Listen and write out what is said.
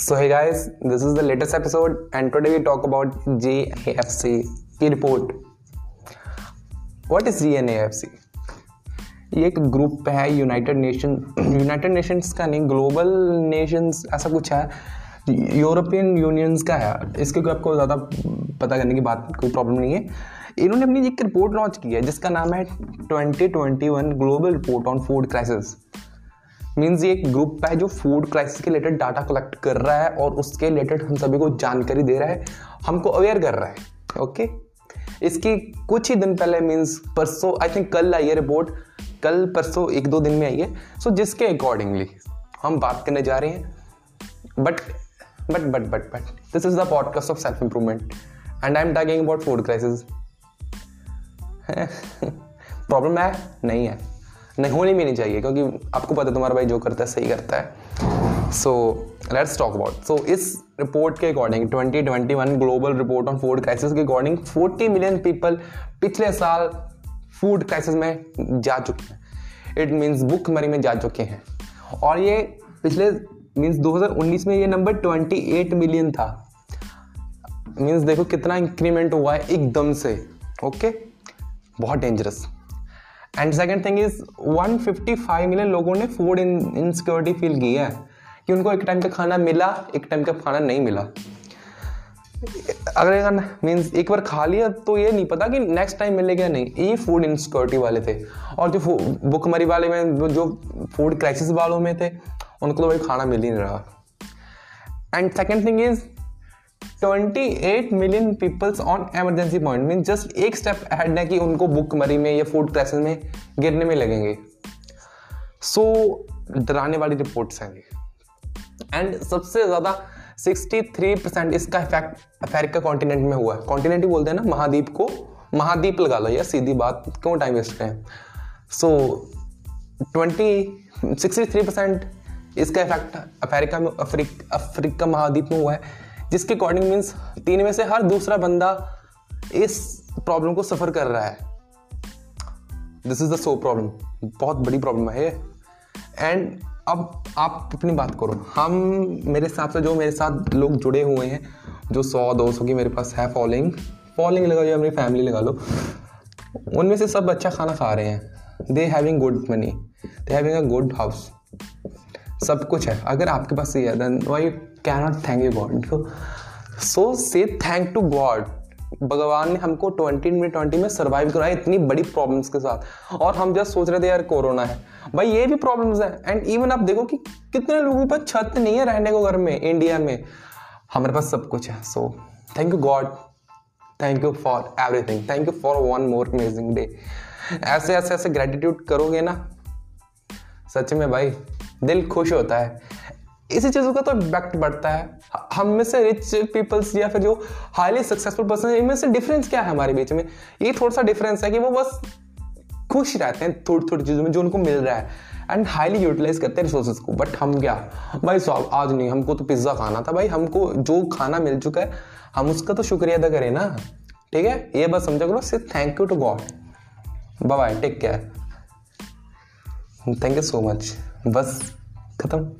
So hey guys, this is the latest episode and today we talk about JAFC की report what is JNAFC ये एक group है United nation United Nations का नहीं global Nations ऐसा कुछ है। यूरोपियन यूनियंस का है। इसके कोई आपको ज़्यादा पता करने की बात कोई प्रॉब्लम नहीं है। इन्होंने अपनी एक रिपोर्ट लॉन्च की है जिसका नाम है 2021 global report on food crisis means ये एक ग्रुप है जो फ़ूड क्राइसिस के रिलेटेड डाटा कलेक्ट कर रहा है और उसके रिलेटेड हम सभी को जानकारी दे रहा है हमको अवेयर कर रहा है ओके इसकी कुछ ही दिन पहले मीन्स परसों आई थिंक कल आई है रिपोर्ट कल परसों एक दो दिन में आई है। सो so, जिसके अकॉर्डिंगली हम बात करने जा रहे हैं but but but but but this is the podcast of self improvement and I am talking about food crisis problem है? नहीं है। नहीं, होनी भी नहीं चाहिए, क्योंकि आपको पता है तुम्हारा भाई जो करता है, सही करता है। So let's talk about so इस रिपोर्ट के according 2021 global report on food crisis के अकॉर्डिंग 40 मिलियन पीपल पिछले साल फ़ूड क्राइसिस में जा चुके हैं। इट मीन्स बुक मरी में जा चुके हैं। और ये पिछले मीन्स 2019 में ये नंबर 28 मिलियन था। मीन्स देखो कितना इंक्रीमेंट हुआ है एकदम से ओके बहुत dangerous and second thing is 155 million लोगों ने फ़ूड इन इनसिक्योरिटी फील की है कि उनको एक टाइम का खाना मिला, एक टाइम का खाना नहीं मिला। अगर मीन्स एक बार खा लिया तो ये नहीं पता कि नेक्स्ट टाइम मिलेगा नहीं। ये फ़ूड इनसिक्योरिटी वाले थे। और जो भुखमरी वाले में, जो फ़ूड क्राइसिस वालों में थे, उनको तो भाई खाना मिल ही नहीं रहा। And second thing is 28 million peoples on emergency point mean just एक स्टेप अहेड है कि उनको बुक मरी में या फ़ूड क्राइसिस में गिरने में लगेंगे। सो so, डराने वाली रिपोर्ट्स हैं एंड सबसे ज़्यादा 63 परसेंट इसका इफ़ेक्ट अमेरिका कॉन्टिनेंट में हुआ है। कॉन्टिनेंट ही बोलते हैं ना महाद्वीप को। महाद्वीप लगा लो यार सीधी बात क्यों टाइम वेस्ट करें? So twenty sixty three percent इसका इफ़ेक्ट अमेरिका में अफ्रीक अफ्रीका महाद्वीप में हुआ है। जिसके अकॉर्डिंग मीन्स तीन में से हर दूसरा बंदा इस प्रॉब्लम को सफ़र कर रहा है। This is the so problem बहुत बड़ी प्रॉब्लम है एंड अब आप अपनी बात करो। हम मेरे हिसाब से जो मेरे साथ लोग जुड़े हुए हैं, जो सौ, दो सौ की मेरे पास है फॉलोइंग फॉलोइंग लगा या मेरी फैमिली लगा लो, उनमें से सब अच्छा खाना खा रहे हैं। They having good money they having a good house सब कुछ है। अगर आपके पास ये है then why can not thank you God so say thank to God भगवान ने हमको ट्वेंटी में ट्वेंटी में सर्वाइव कराया इतनी बड़ी प्रॉब्लम्स के साथ। और हम जस्ट सोच रहे थे, यार कोरोना है। भाई, ये भी प्रॉब्लम्स है। एंड इवन आप देखो कि कितने लोगों पर छत नहीं है रहने को घर में इंडिया में। हमारे पास सब कुछ है। So thank you God thank you for everything thank you for one more amazing day ऐसे ऐसे ऐसे ग्रेटिट्यूड करोगे ना? सच में भाई दिल खुश होता है। इसी चीज़ों का तो इम्पैक्ट बढ़ता है। हम में से रिच पीपल्स या फिर जो हाईली सक्सेसफुल पर्सन इनमें से डिफरेंस क्या है हमारे बीच में? ये थोड़ा सा डिफरेंस है कि वो बस खुश रहते हैं थोड़ी थोड़ी चीज़ों में जो उनको मिल रहा है एंड हाईली यूटिलाइज करते हैं रिसोर्सेज को। बट हम क्या? भाई सॉल्व आज नहीं, हमको तो पिज़्ज़ा खाना था। भाई, हमको जो खाना मिल चुका है, हम उसका तो शुक्रिया अदा करें ना। ठीक है? ये बस समझा करो, सिर्फ़ thank you to God bye take care thank you so much बस खत्म।